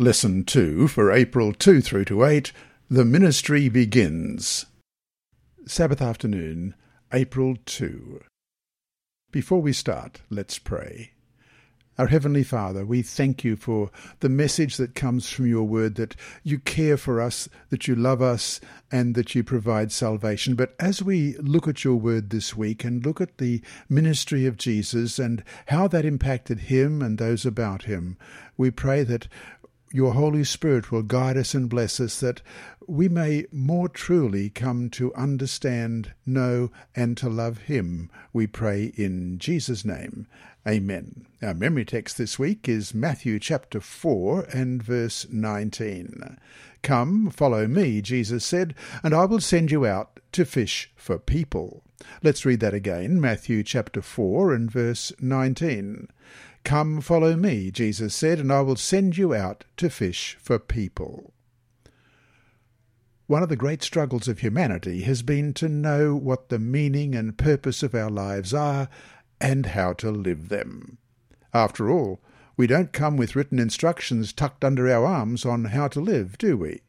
Lesson 2 for April 2 through to 8 The Ministry Begins. Sabbath afternoon, April 2. Before we start, let's pray. Our Heavenly Father, we thank you for the message that comes from your word that you care for us, that you love us, and that you provide salvation. But as we look at your word this week and look at the ministry of Jesus and how that impacted him and those about him, we pray that your Holy Spirit will guide us and bless us that we may more truly come to understand, know, and to love Him. We pray in Jesus' name. Amen. Our memory text this week is Matthew chapter 4 and verse 19. Come, follow me, Jesus said, and I will send you out to fish for people. Let's read that again, Matthew chapter 4 and verse 19. Come, follow me, Jesus said, and I will send you out to fish for people. One of the great struggles of humanity has been to know what the meaning and purpose of our lives are and how to live them. After all, we don't come with written instructions tucked under our arms on how to live, do we?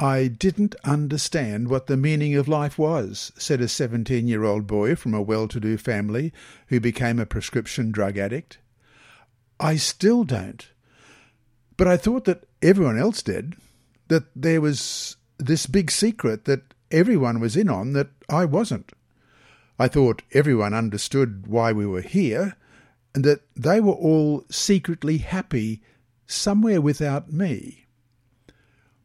I didn't understand what the meaning of life was, said a 17 year old boy from a well to do family who became a prescription drug addict. I still don't. But I thought that everyone else did, that there was this big secret that everyone was in on that I wasn't. I thought everyone understood why we were here, and that they were all secretly happy somewhere without me.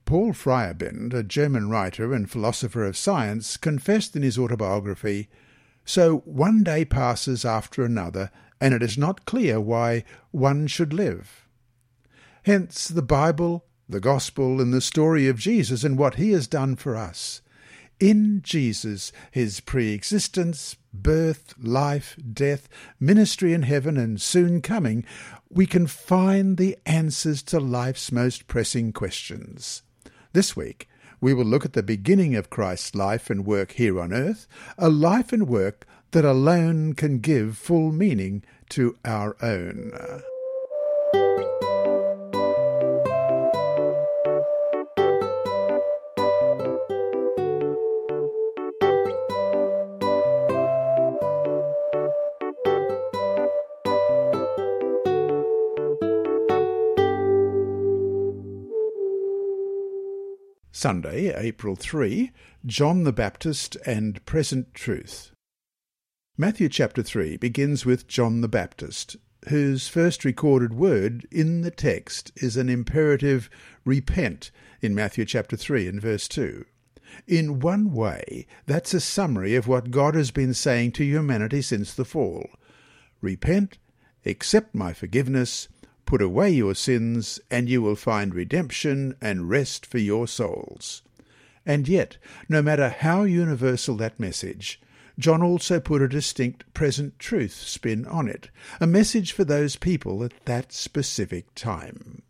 Paul Feyerabend, a German writer and philosopher of science, confessed in his autobiography, So one day passes after another, and it is not clear why one should live. Hence the Bible, the Gospel, and the story of Jesus and what he has done for us. In Jesus, his pre existence, birth, life, death, ministry in heaven, and soon coming, we can find the answers to life's most pressing questions. This week, we will look at the beginning of Christ's life and work here on earth, a life and work that alone can give full meaning to our own. Sunday, April 3, John the Baptist and Present Truth. Matthew chapter 3 begins with John the Baptist, whose first recorded word in the text is an imperative repent in Matthew chapter 3 and verse 2. In one way, that's a summary of what God has been saying to humanity since the fall. Repent, accept my forgiveness, put away your sins, and you will find redemption and rest for your souls. And yet, no matter how universal that message, John also put a distinct present truth spin on it, a message for those people at that specific time.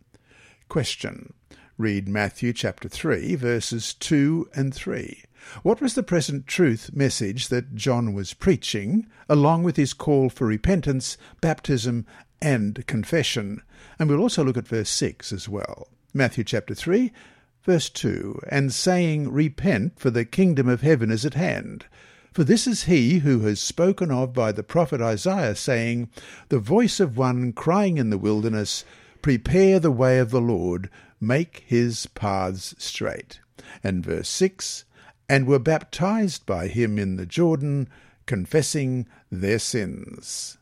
Question. Read Matthew chapter 3, verses 2 and 3. What was the present truth message that John was preaching, along with his call for repentance, baptism, and confession? And we'll also look at verse 6 as well. Matthew chapter 3, verse 2, and saying, Repent, for the kingdom of heaven is at hand. For this is he who has spoken of by the prophet Isaiah, saying, The voice of one crying in the wilderness, Prepare the way of the Lord, make his paths straight. And verse 6 And were baptized by him in the Jordan, confessing their sins.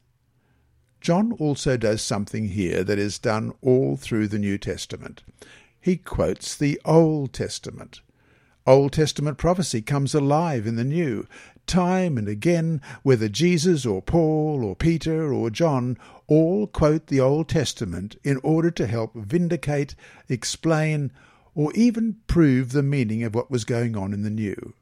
John also does something here that is done all through the New Testament. He quotes the Old Testament. Old Testament prophecy comes alive in the New, time and again, whether Jesus or Paul or Peter or John all quote the Old Testament in order to help vindicate, explain, or even prove the meaning of what was going on in the New.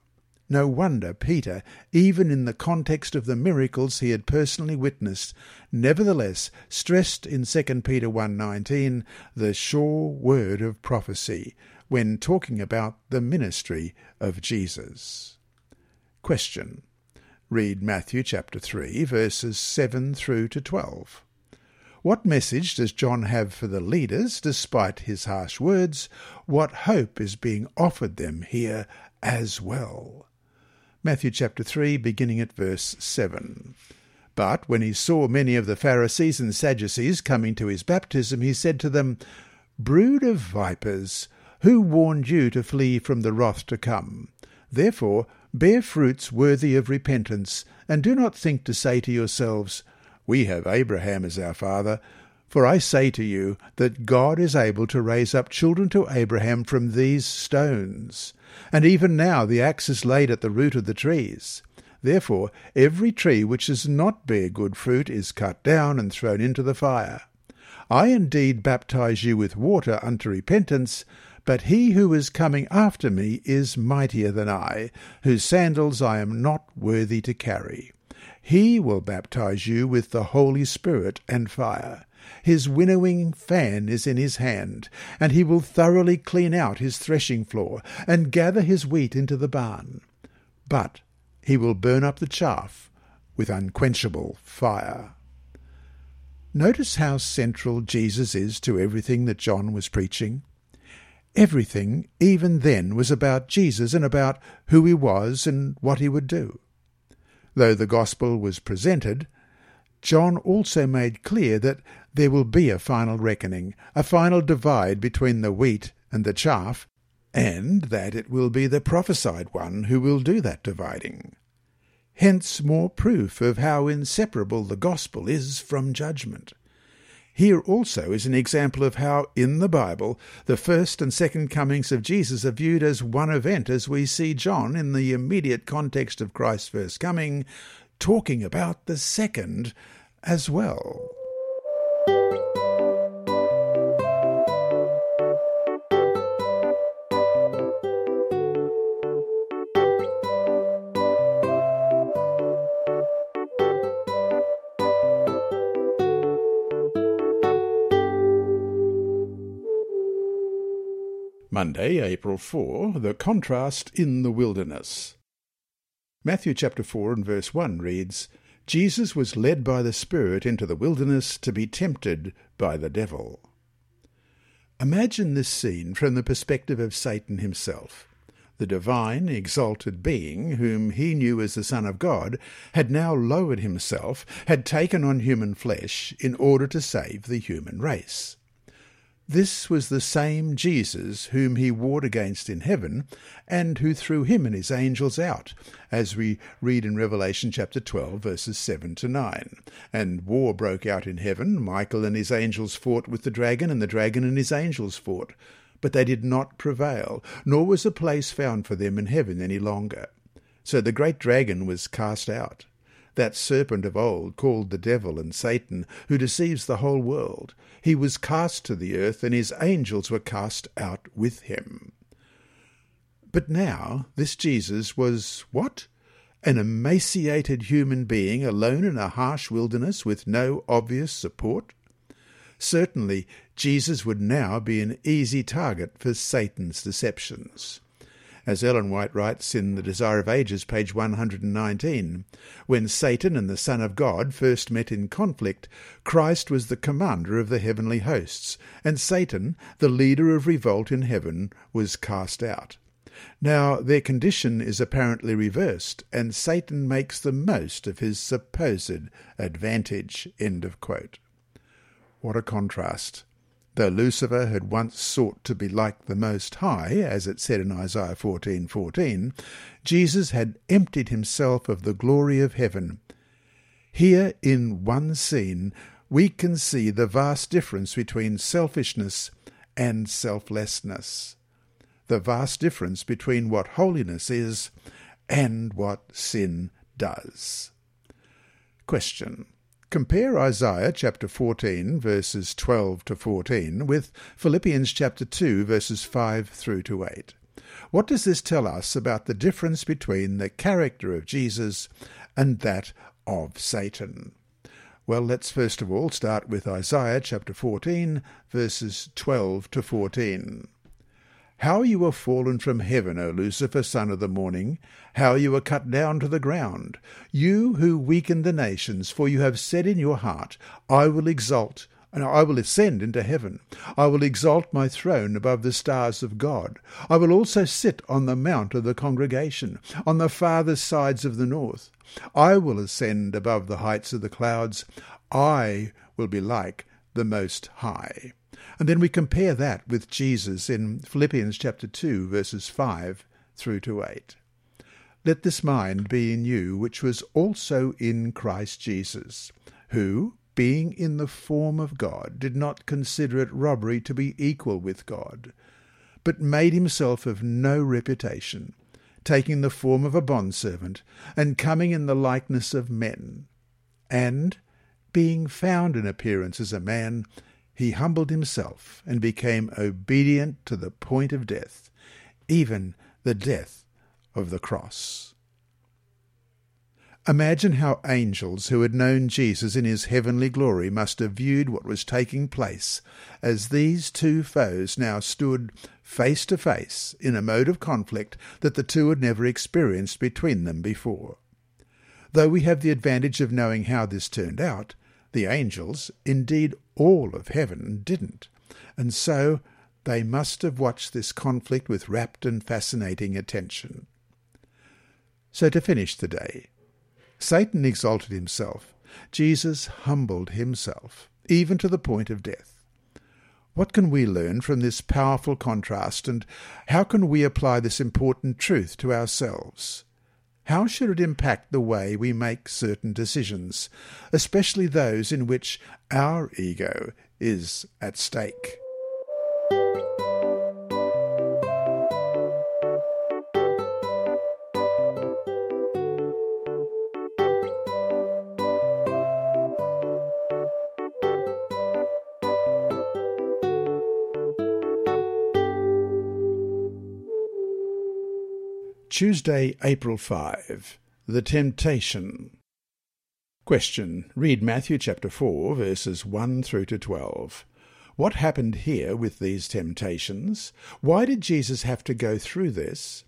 No wonder Peter, even in the context of the miracles he had personally witnessed, nevertheless stressed in 2 Peter 1:19 the sure word of prophecy when talking about the ministry of Jesus. Question. Read Matthew chapter 3, verses 7 through to 12. What message does John have for the leaders, despite his harsh words? What hope is being offered them here as well? Matthew chapter 3, beginning at verse 7. But when he saw many of the Pharisees and Sadducees coming to his baptism, he said to them, Brood of vipers, who warned you to flee from the wrath to come? Therefore, bear fruits worthy of repentance, and do not think to say to yourselves, We have Abraham as our father. For I say to you that God is able to raise up children to Abraham from these stones. And even now the axe is laid at the root of the trees. Therefore every tree which does not bear good fruit is cut down and thrown into the fire. I indeed baptize you with water unto repentance, but he who is coming after me is mightier than I, whose sandals I am not worthy to carry. He will baptize you with the Holy Spirit and fire. His winnowing fan is in his hand, and he will thoroughly clean out his threshing floor, and gather his wheat into the barn. But he will burn up the chaff with unquenchable fire. Notice how central Jesus is to everything that John was preaching. Everything, even then, was about Jesus and about who he was and what he would do. Though the gospel was presented, John also made clear that there will be a final reckoning, a final divide between the wheat and the chaff, and that it will be the prophesied one who will do that dividing. Hence more proof of how inseparable the gospel is from judgment. Here also is an example of how, in the Bible, the first and second comings of Jesus are viewed as one event, as we see John, in the immediate context of Christ's first coming, talking about the second as well. Monday, April 4, the contrast in the wilderness. Matthew chapter 4 and verse 1 reads, Jesus was led by the Spirit into the wilderness to be tempted by the devil. Imagine this scene from the perspective of Satan himself. The divine, exalted being, whom he knew as the Son of God, had now lowered himself, had taken on human flesh in order to save the human race. This was the same Jesus whom he warred against in heaven, and who threw him and his angels out, as we read in Revelation chapter 12, verses 7 to 9. And war broke out in heaven. Michael and his angels fought with the dragon, and the dragon and his angels fought. But they did not prevail, nor was a place found for them in heaven any longer. So the great dragon was cast out that serpent of old, called the devil and Satan, who deceives the whole world. He was cast to the earth, and his angels were cast out with him. But now this Jesus was what? An emaciated human being alone in a harsh wilderness with no obvious support? Certainly, Jesus would now be an easy target for Satan's deceptions as Ellen White writes in The Desire of Ages, page 119. When Satan and the Son of God first met in conflict, Christ was the commander of the heavenly hosts, and Satan, the leader of revolt in heaven, was cast out. Now their condition is apparently reversed, and Satan makes the most of his supposed advantage. End of quote. What a contrast! Though Lucifer had once sought to be like the Most High, as it said in Isaiah 14:14, 14, Jesus had emptied himself of the glory of heaven. Here, in one scene, we can see the vast difference between selfishness and selflessness, the vast difference between what holiness is and what sin does. Question. Compare Isaiah chapter 14 verses 12 to 14 with Philippians chapter 2 verses 5 through to 8. What does this tell us about the difference between the character of Jesus and that of Satan? Well, let's first of all start with Isaiah chapter 14 verses 12 to 14. How you are fallen from heaven, O Lucifer, son of the morning! How you are cut down to the ground! You who weaken the nations, for you have said in your heart, I will exult, and I will ascend into heaven. I will exalt my throne above the stars of God. I will also sit on the mount of the congregation, on the farthest sides of the north. I will ascend above the heights of the clouds. I will be like the Most High. And then we compare that with Jesus in Philippians chapter 2, verses 5 through to 8. Let this mind be in you, which was also in Christ Jesus, who, being in the form of God, did not consider it robbery to be equal with God, but made himself of no reputation, taking the form of a bondservant, and coming in the likeness of men. And, being found in appearance as a man, he humbled himself and became obedient to the point of death, even the death of the cross. Imagine how angels who had known Jesus in his heavenly glory must have viewed what was taking place as these two foes now stood face to face in a mode of conflict that the two had never experienced between them before. Though we have the advantage of knowing how this turned out, the angels, indeed all of heaven, didn't, and so they must have watched this conflict with rapt and fascinating attention. So to finish the day, Satan exalted himself. Jesus humbled himself, even to the point of death. What can we learn from this powerful contrast, and how can we apply this important truth to ourselves? How should it impact the way we make certain decisions, especially those in which our ego is at stake? Tuesday, April 5. The Temptation. Question. Read Matthew chapter 4, verses 1 through to 12. What happened here with these temptations? Why did Jesus have to go through this?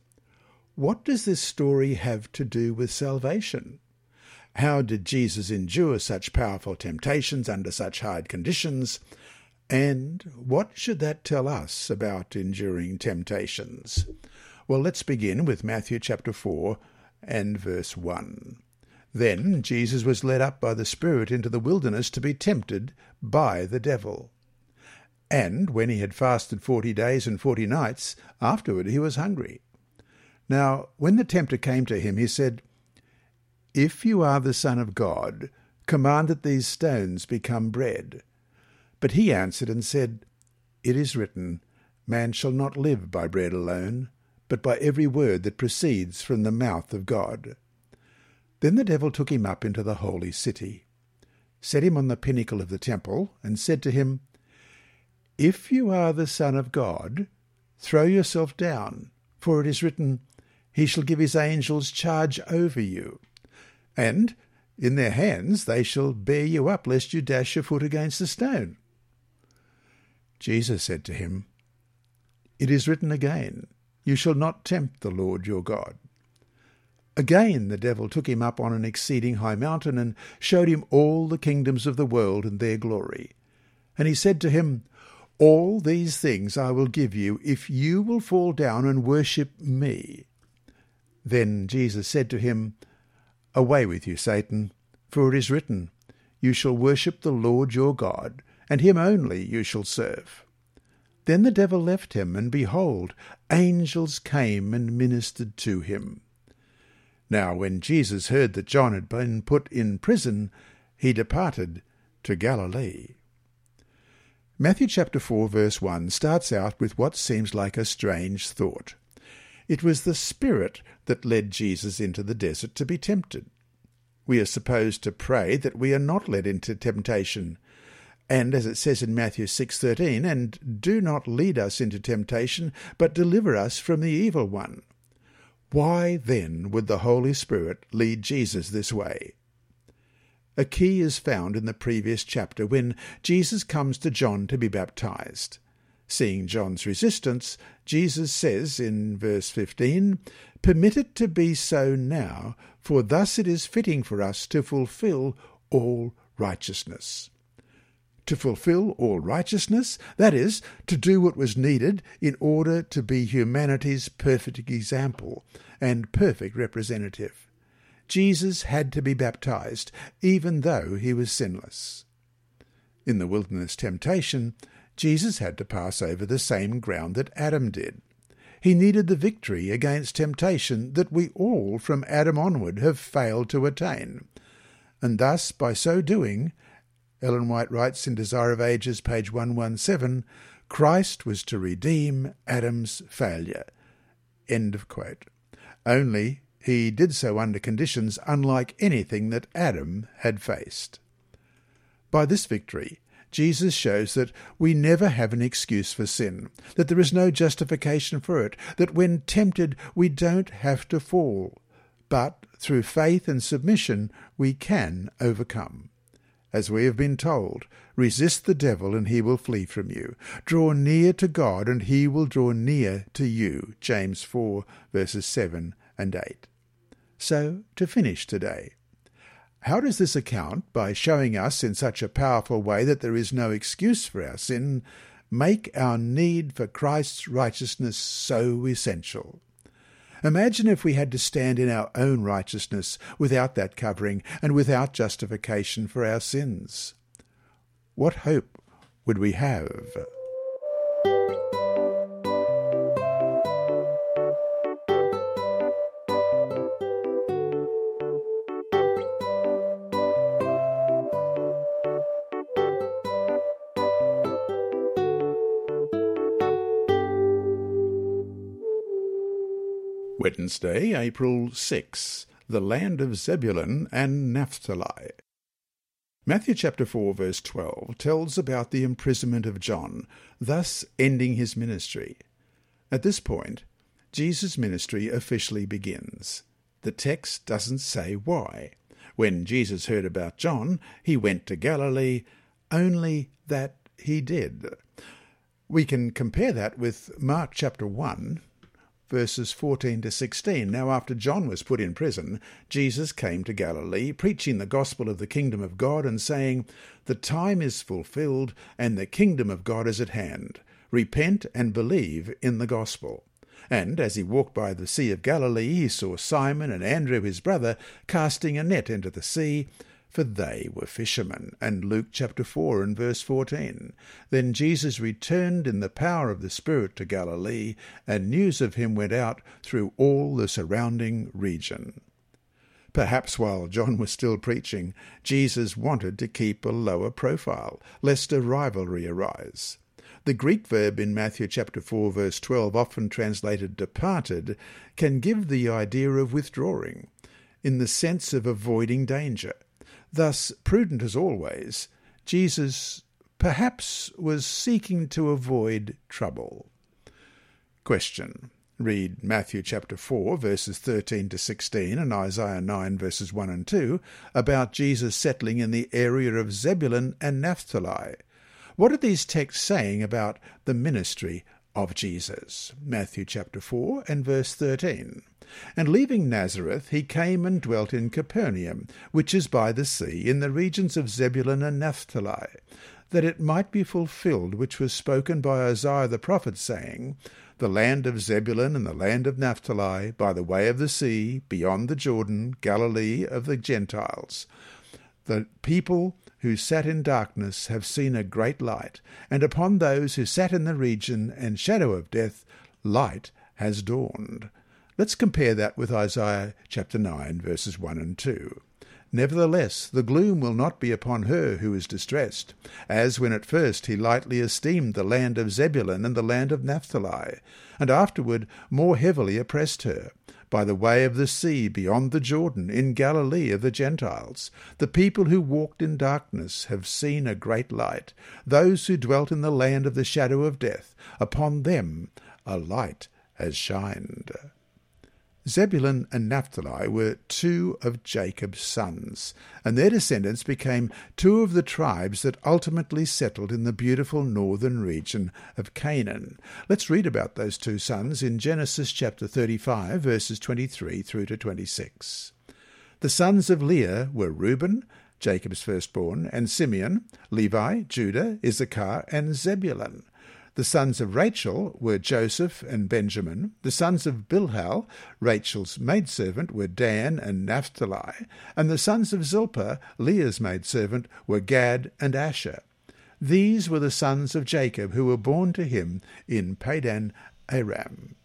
What does this story have to do with salvation? How did Jesus endure such powerful temptations under such hard conditions? And what should that tell us about enduring temptations? Well, let's begin with Matthew chapter 4 and verse 1. Then Jesus was led up by the Spirit into the wilderness to be tempted by the devil. And when he had fasted forty days and forty nights, afterward he was hungry. Now, when the tempter came to him, he said, If you are the Son of God, command that these stones become bread. But he answered and said, It is written, Man shall not live by bread alone, but by every word that proceeds from the mouth of God. Then the devil took him up into the holy city, set him on the pinnacle of the temple, and said to him, If you are the Son of God, throw yourself down, for it is written, He shall give his angels charge over you, and in their hands they shall bear you up, lest you dash your foot against a stone. Jesus said to him, It is written again, you shall not tempt the Lord your God. Again the devil took him up on an exceeding high mountain, and showed him all the kingdoms of the world and their glory. And he said to him, All these things I will give you, if you will fall down and worship me. Then Jesus said to him, Away with you, Satan, for it is written, You shall worship the Lord your God, and him only you shall serve. Then the devil left him, and behold, angels came and ministered to him. Now when Jesus heard that John had been put in prison, he departed to Galilee. Matthew chapter 4 verse 1 starts out with what seems like a strange thought. It was the Spirit that led Jesus into the desert to be tempted. We are supposed to pray that we are not led into temptation, and as it says in Matthew 6:13, and do not lead us into temptation, but deliver us from the evil one. Why then would the Holy Spirit lead Jesus this way? A key is found in the previous chapter when Jesus comes to John to be baptized. Seeing John's resistance, Jesus says in verse 15, Permit it to be so now, for thus it is fitting for us to fulfill all righteousness. To fulfill all righteousness, that is, to do what was needed in order to be humanity's perfect example and perfect representative. Jesus had to be baptized, even though he was sinless. In the wilderness temptation, Jesus had to pass over the same ground that Adam did. He needed the victory against temptation that we all from Adam onward have failed to attain. And thus, by so doing, Ellen White writes in Desire of Ages, page 117, Christ was to redeem Adam's failure. End of quote. Only he did so under conditions unlike anything that Adam had faced. By this victory, Jesus shows that we never have an excuse for sin, that there is no justification for it, that when tempted we don't have to fall, but through faith and submission we can overcome. As we have been told, resist the devil and he will flee from you. Draw near to God and he will draw near to you. James 4 verses 7 and 8. So, to finish today, how does this account, by showing us in such a powerful way that there is no excuse for our sin, make our need for Christ's righteousness so essential? Imagine if we had to stand in our own righteousness without that covering and without justification for our sins. What hope would we have? Wednesday, April 6, the land of Zebulun and Naphtali. Matthew chapter 4 verse 12 tells about the imprisonment of John, thus ending his ministry. At this point, Jesus' ministry officially begins. The text doesn't say why. When Jesus heard about John, he went to Galilee, only that he did. We can compare that with Mark chapter 1, verses 14 to 16. Now, after John was put in prison, Jesus came to Galilee, preaching the gospel of the kingdom of God and saying, The time is fulfilled, and the kingdom of God is at hand. Repent and believe in the gospel. And as he walked by the Sea of Galilee, he saw Simon and Andrew his brother casting a net into the sea, for they were fishermen. And Luke chapter 4 and verse 14. Then Jesus returned in the power of the Spirit to Galilee, and news of him went out through all the surrounding region. Perhaps while John was still preaching, Jesus wanted to keep a lower profile, lest a rivalry arise. The Greek verb in Matthew chapter 4 verse 12, often translated departed, can give the idea of withdrawing, in the sense of avoiding danger. Thus, prudent as always, Jesus perhaps was seeking to avoid trouble. Question. Read Matthew chapter 4, verses 13 to 16, and Isaiah 9, verses 1 and 2, about Jesus settling in the area of Zebulun and Naphtali. What are these texts saying about the ministry of Jesus? Matthew chapter 4 and verse 13. And leaving Nazareth, he came and dwelt in Capernaum, which is by the sea, in the regions of Zebulun and Naphtali, that it might be fulfilled which was spoken by Isaiah the prophet, saying, The land of Zebulun and the land of Naphtali, by the way of the sea, beyond the Jordan, Galilee of the Gentiles. The people who sat in darkness have seen a great light, and upon those who sat in the region and shadow of death, light has dawned. Let's compare that with Isaiah chapter 9, verses 1 and 2. Nevertheless, the gloom will not be upon her who is distressed, as when at first he lightly esteemed the land of Zebulun and the land of Naphtali, and afterward more heavily oppressed her, by the way of the sea beyond the Jordan, in Galilee of the Gentiles. The people who walked in darkness have seen a great light. Those who dwelt in the land of the shadow of death, upon them a light has shined. Zebulun and Naphtali were two of Jacob's sons, and their descendants became two of the tribes that ultimately settled in the beautiful northern region of Canaan. Let's read about those two sons in Genesis chapter 35, verses 23 through to 26. The sons of Leah were Reuben, Jacob's firstborn, and Simeon, Levi, Judah, Issachar, and Zebulun. The sons of Rachel were Joseph and Benjamin. The sons of Bilhah, Rachel's maidservant, were Dan and Naphtali. And the sons of Zilpah, Leah's maidservant, were Gad and Asher. These were the sons of Jacob who were born to him in Padan Aram.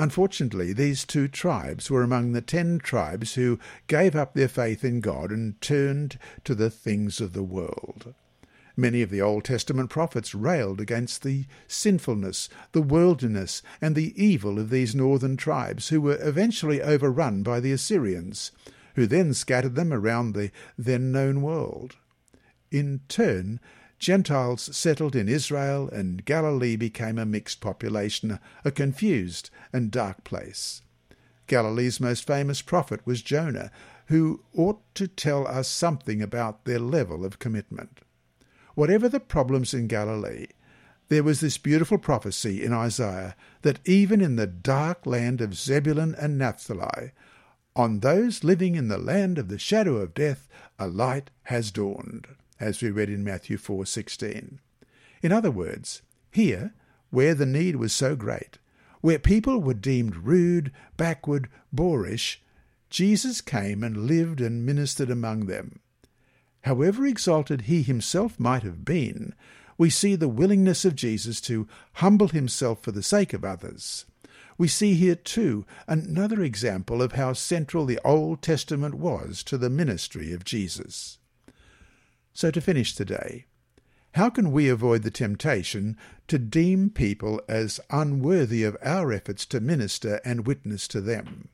Unfortunately, these two tribes were among the ten tribes who gave up their faith in God and turned to the things of the world. Many of the Old Testament prophets railed against the sinfulness, the worldliness, and the evil of these northern tribes, who were eventually overrun by the Assyrians, who then scattered them around the then known world. In turn, Gentiles settled in Israel, and Galilee became a mixed population, a confused and dark place. Galilee's most famous prophet was Jonah, who ought to tell us something about their level of commitment. Whatever the problems in Galilee, there was this beautiful prophecy in Isaiah that even in the dark land of Zebulun and Naphtali, on those living in the land of the shadow of death, a light has dawned as we read in Matthew 4:16. In other words, here, where the need was so great, where people were deemed rude, backward, boorish, Jesus came and lived and ministered among them. However exalted he himself might have been, we see the willingness of Jesus to humble himself for the sake of others. We see here, too, another example of how central the Old Testament was to the ministry of Jesus. So, to finish today, how can we avoid the temptation to deem people as unworthy of our efforts to minister and witness to them?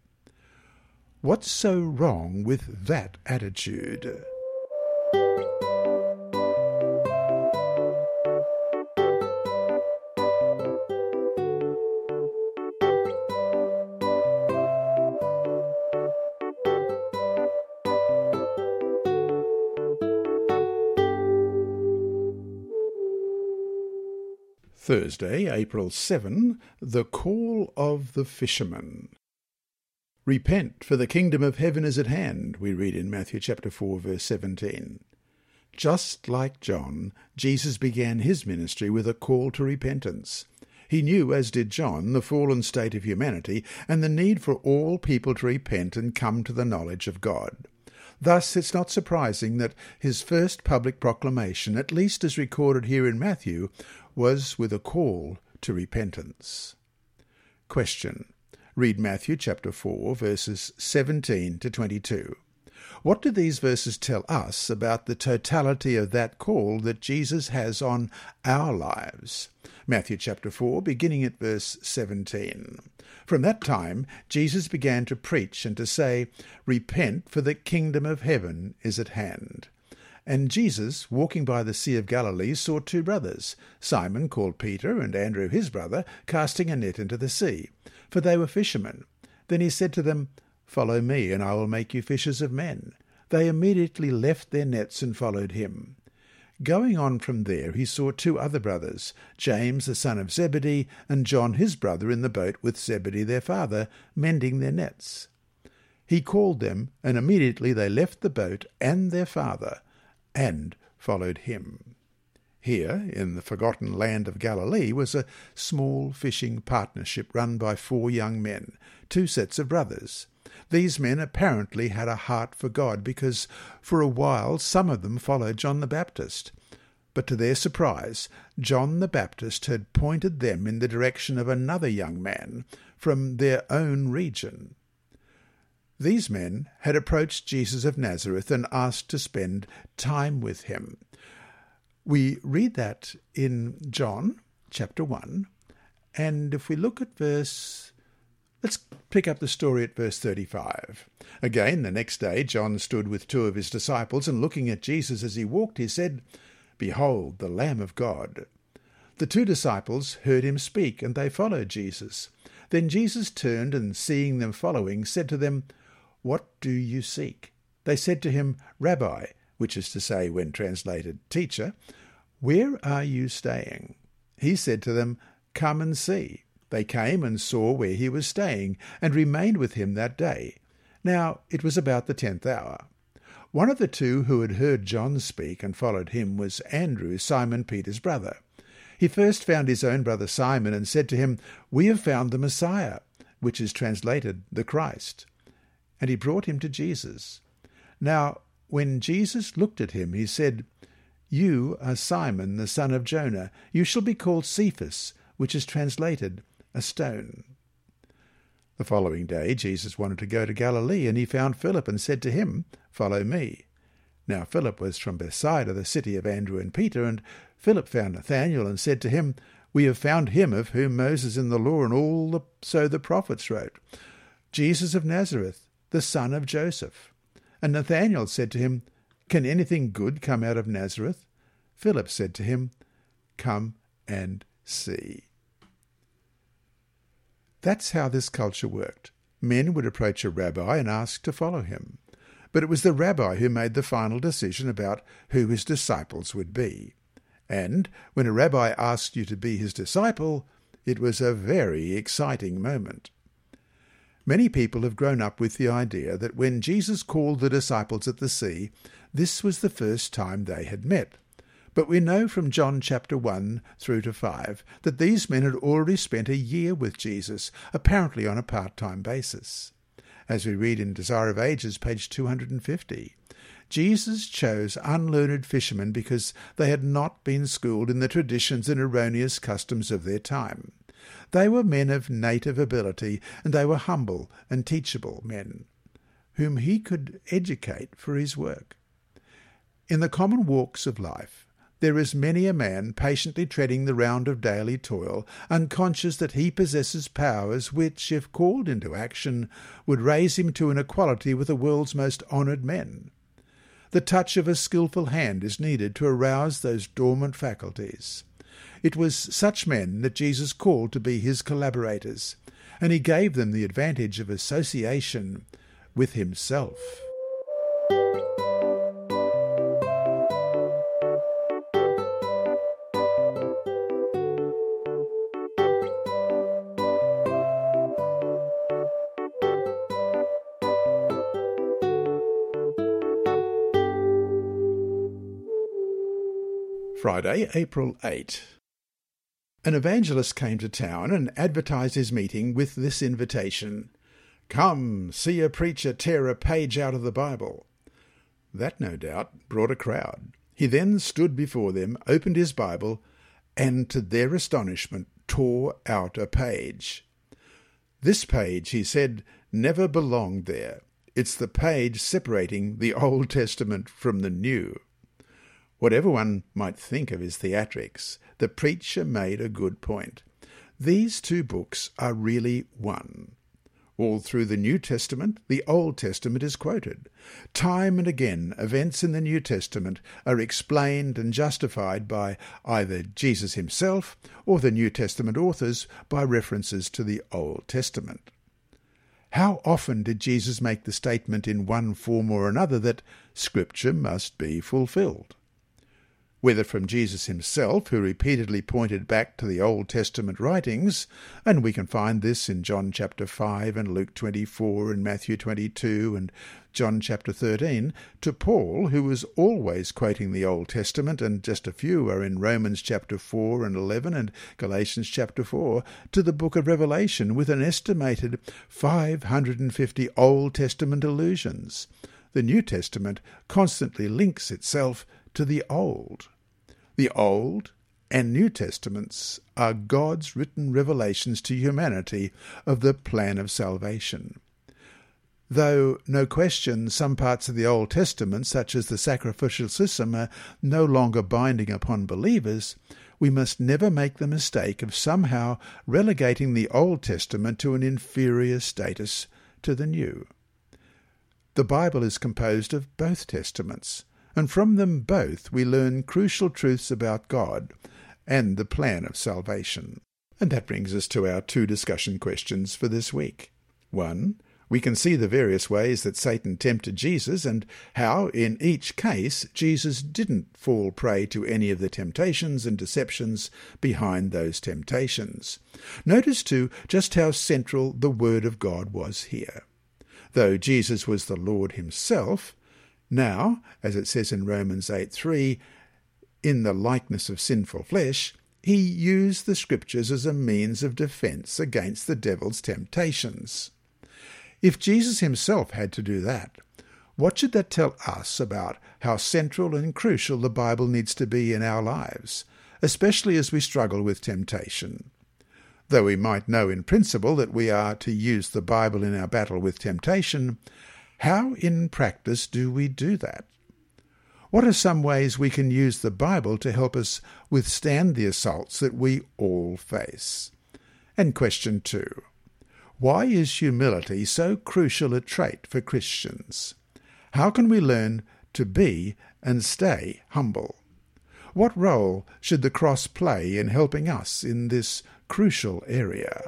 What's so wrong with that attitude? Thursday, April 7, the call of the fisherman. Repent, for the kingdom of heaven is at hand, we read in Matthew chapter 4 verse 17. Just like John, Jesus began his ministry with a call to repentance. He knew, as did John, the fallen state of humanity and the need for all people to repent and come to the knowledge of God. Thus, it's not surprising that his first public proclamation, at least as recorded here in Matthew, was with a call to repentance. Question. Read Matthew chapter 4, verses 17 to 22. What do these verses tell us about the totality of that call that Jesus has on our lives? Matthew chapter 4, beginning at verse 17. From that time, Jesus began to preach and to say, Repent, for the kingdom of heaven is at hand. And Jesus, walking by the Sea of Galilee, saw two brothers, Simon called Peter, and Andrew his brother, casting a net into the sea, for they were fishermen. Then he said to them, Follow me, and I will make you fishers of men. They immediately left their nets and followed him. Going on from there, he saw two other brothers, James the son of Zebedee, and John his brother, in the boat with Zebedee their father, mending their nets. He called them, and immediately they left the boat and their father and followed him. Here, in the forgotten land of Galilee, was a small fishing partnership run by four young men, two sets of brothers. These men apparently had a heart for God because for a while some of them followed John the Baptist. But to their surprise, John the Baptist had pointed them in the direction of another young man from their own region. These men had approached Jesus of Nazareth and asked to spend time with him. We read that in John chapter 1, and if we look at verse Let's pick up the story at verse 35. Again, the next day, John stood with two of his disciples, and looking at Jesus as he walked, he said, Behold, the Lamb of God. The two disciples heard him speak, and they followed Jesus. Then Jesus turned, and seeing them following, said to them, what do you seek? They said to him, Rabbi, which is to say, when translated, teacher, where are you staying? He said to them, Come and see. They came and saw where he was staying, and remained with him that day. Now it was about the tenth hour. One of the two who had heard John speak and followed him was Andrew, Simon Peter's brother. He first found his own brother Simon and said to him, We have found the Messiah, which is translated the Christ. And he brought him to Jesus. Now, when Jesus looked at him, he said, You are Simon, the son of Jonah. You shall be called Cephas, which is translated a stone. The following day Jesus wanted to go to Galilee, and he found Philip and said to him, Follow me. Now Philip was from Bethsaida, the city of Andrew and Peter, and Philip found Nathanael and said to him, We have found him of whom Moses in the law and all the, so the prophets wrote, Jesus of Nazareth, the son of Joseph. And Nathanael said to him, Can anything good come out of Nazareth? Philip said to him, Come and see. That's how this culture worked. Men would approach a rabbi and ask to follow him. But it was the rabbi who made the final decision about who his disciples would be. And when a rabbi asked you to be his disciple, it was a very exciting moment. Many people have grown up with the idea that when Jesus called the disciples at the sea, this was the first time they had met. But we know from John chapter 1 through to 5 that these men had already spent a year with Jesus, apparently on a part time basis. As we read in Desire of Ages, page 250, Jesus chose unlearned fishermen because they had not been schooled in the traditions and erroneous customs of their time. They were men of native ability, and they were humble and teachable men, whom he could educate for his work. In the common walks of life, there is many a man patiently treading the round of daily toil, unconscious that he possesses powers which, if called into action, would raise him to an equality with the world's most honoured men. The touch of a skilful hand is needed to arouse those dormant faculties. It was such men that Jesus called to be his collaborators, and he gave them the advantage of association with himself. Friday, April 8. An evangelist came to town and advertised his meeting with this invitation Come, see a preacher tear a page out of the Bible. That, no doubt, brought a crowd. He then stood before them, opened his Bible, and to their astonishment tore out a page. This page, he said, never belonged there. It's the page separating the Old Testament from the New. Whatever one might think of his theatrics, the preacher made a good point. These two books are really one. All through the New Testament, the Old Testament is quoted. Time and again, events in the New Testament are explained and justified by either Jesus himself or the New Testament authors by references to the Old Testament. How often did Jesus make the statement in one form or another that Scripture must be fulfilled? Whether from Jesus himself, who repeatedly pointed back to the Old Testament writings, and we can find this in John chapter 5 and Luke 24 and Matthew 22 and John chapter 13, to Paul, who was always quoting the Old Testament, and just a few are in Romans chapter 4 and 11 and Galatians chapter 4, to the book of Revelation with an estimated 550 Old Testament allusions. The New Testament constantly links itself to the Old. The Old and New Testaments are God's written revelations to humanity of the plan of salvation. Though, no question, some parts of the Old Testament, such as the sacrificial system, are no longer binding upon believers, we must never make the mistake of somehow relegating the Old Testament to an inferior status to the New. The Bible is composed of both Testaments, and from them both we learn crucial truths about God and the plan of salvation. And that brings us to our two discussion questions for this week. One, we can see the various ways that Satan tempted Jesus and how, in each case, Jesus didn't fall prey to any of the temptations and deceptions behind those temptations. Notice, too, just how central the Word of God was here. Though Jesus was the Lord himself, Now, as it says in Romans 8 3, in the likeness of sinful flesh, he used the scriptures as a means of defence against the devil's temptations. If Jesus himself had to do that, what should that tell us about how central and crucial the Bible needs to be in our lives, especially as we struggle with temptation? Though we might know in principle that we are to use the Bible in our battle with temptation, how in practice do we do that? What are some ways we can use the Bible to help us withstand the assaults that we all face? And question two Why is humility so crucial a trait for Christians? How can we learn to be and stay humble? What role should the cross play in helping us in this crucial area?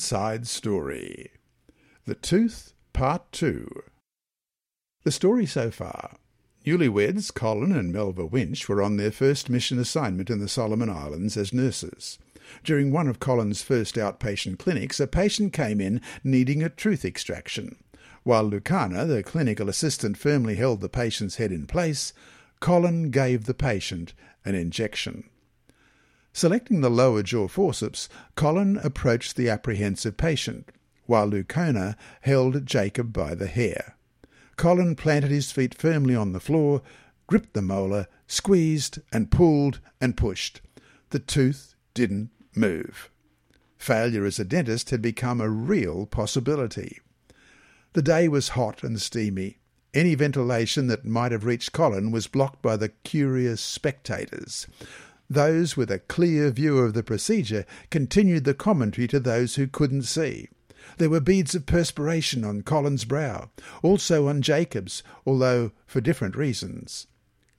Inside Story The Tooth, Part 2 The story so far. Newlyweds Colin and Melva Winch were on their first mission assignment in the Solomon Islands as nurses. During one of Colin's first outpatient clinics, a patient came in needing a tooth extraction. While Lucana, the clinical assistant, firmly held the patient's head in place, Colin gave the patient an injection. Selecting the lower jaw forceps, Colin approached the apprehensive patient, while Lucana held Jacob by the hair. Colin planted his feet firmly on the floor, gripped the molar, squeezed and pulled and pushed. The tooth didn't move. Failure as a dentist had become a real possibility. The day was hot and steamy. Any ventilation that might have reached Colin was blocked by the curious spectators. Those with a clear view of the procedure continued the commentary to those who couldn't see. There were beads of perspiration on Colin's brow, also on Jacob's, although for different reasons.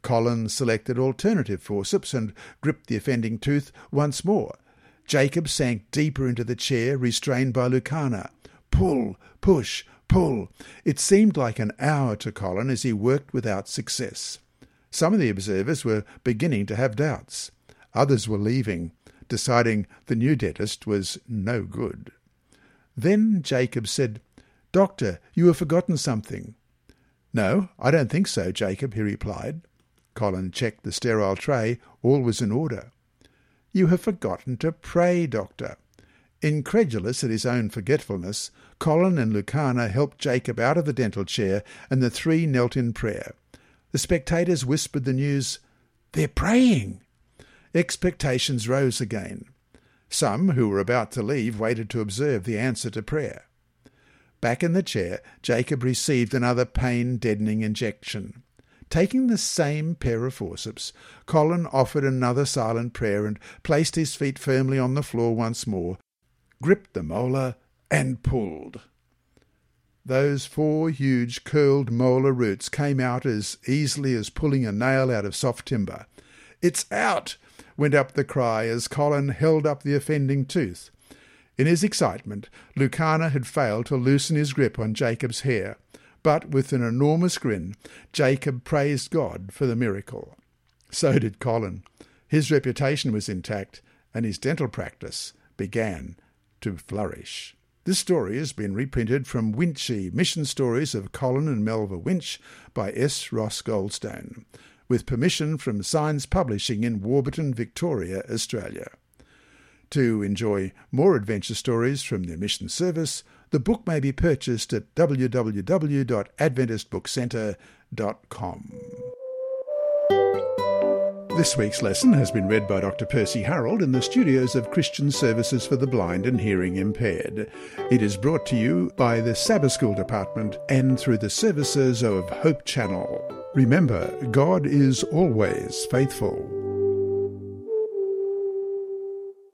Colin selected alternative forceps and gripped the offending tooth once more. Jacob sank deeper into the chair, restrained by Lucana. Pull, push, pull. It seemed like an hour to Colin as he worked without success. Some of the observers were beginning to have doubts. Others were leaving, deciding the new dentist was no good. Then Jacob said, Doctor, you have forgotten something. No, I don't think so, Jacob, he replied. Colin checked the sterile tray. All was in order. You have forgotten to pray, Doctor. Incredulous at his own forgetfulness, Colin and Lucana helped Jacob out of the dental chair, and the three knelt in prayer. The spectators whispered the news, They're praying! Expectations rose again. Some who were about to leave waited to observe the answer to prayer. Back in the chair, Jacob received another pain deadening injection. Taking the same pair of forceps, Colin offered another silent prayer and placed his feet firmly on the floor once more, gripped the molar, and pulled. Those four huge curled molar roots came out as easily as pulling a nail out of soft timber. It's out! went up the cry as Colin held up the offending tooth. In his excitement, Lucana had failed to loosen his grip on Jacob's hair, but with an enormous grin, Jacob praised God for the miracle. So did Colin. His reputation was intact, and his dental practice began to flourish. This story has been reprinted from Winchy Mission Stories of Colin and Melva Winch by S. Ross Goldstone with permission from Signs Publishing in Warburton, Victoria, Australia. To enjoy more adventure stories from the Mission Service, the book may be purchased at www.adventistbookcentre.com. This week's lesson has been read by Dr. Percy Harold in the studios of Christian Services for the Blind and Hearing Impaired. It is brought to you by the Sabbath School Department and through the services of Hope Channel. Remember, God is always faithful.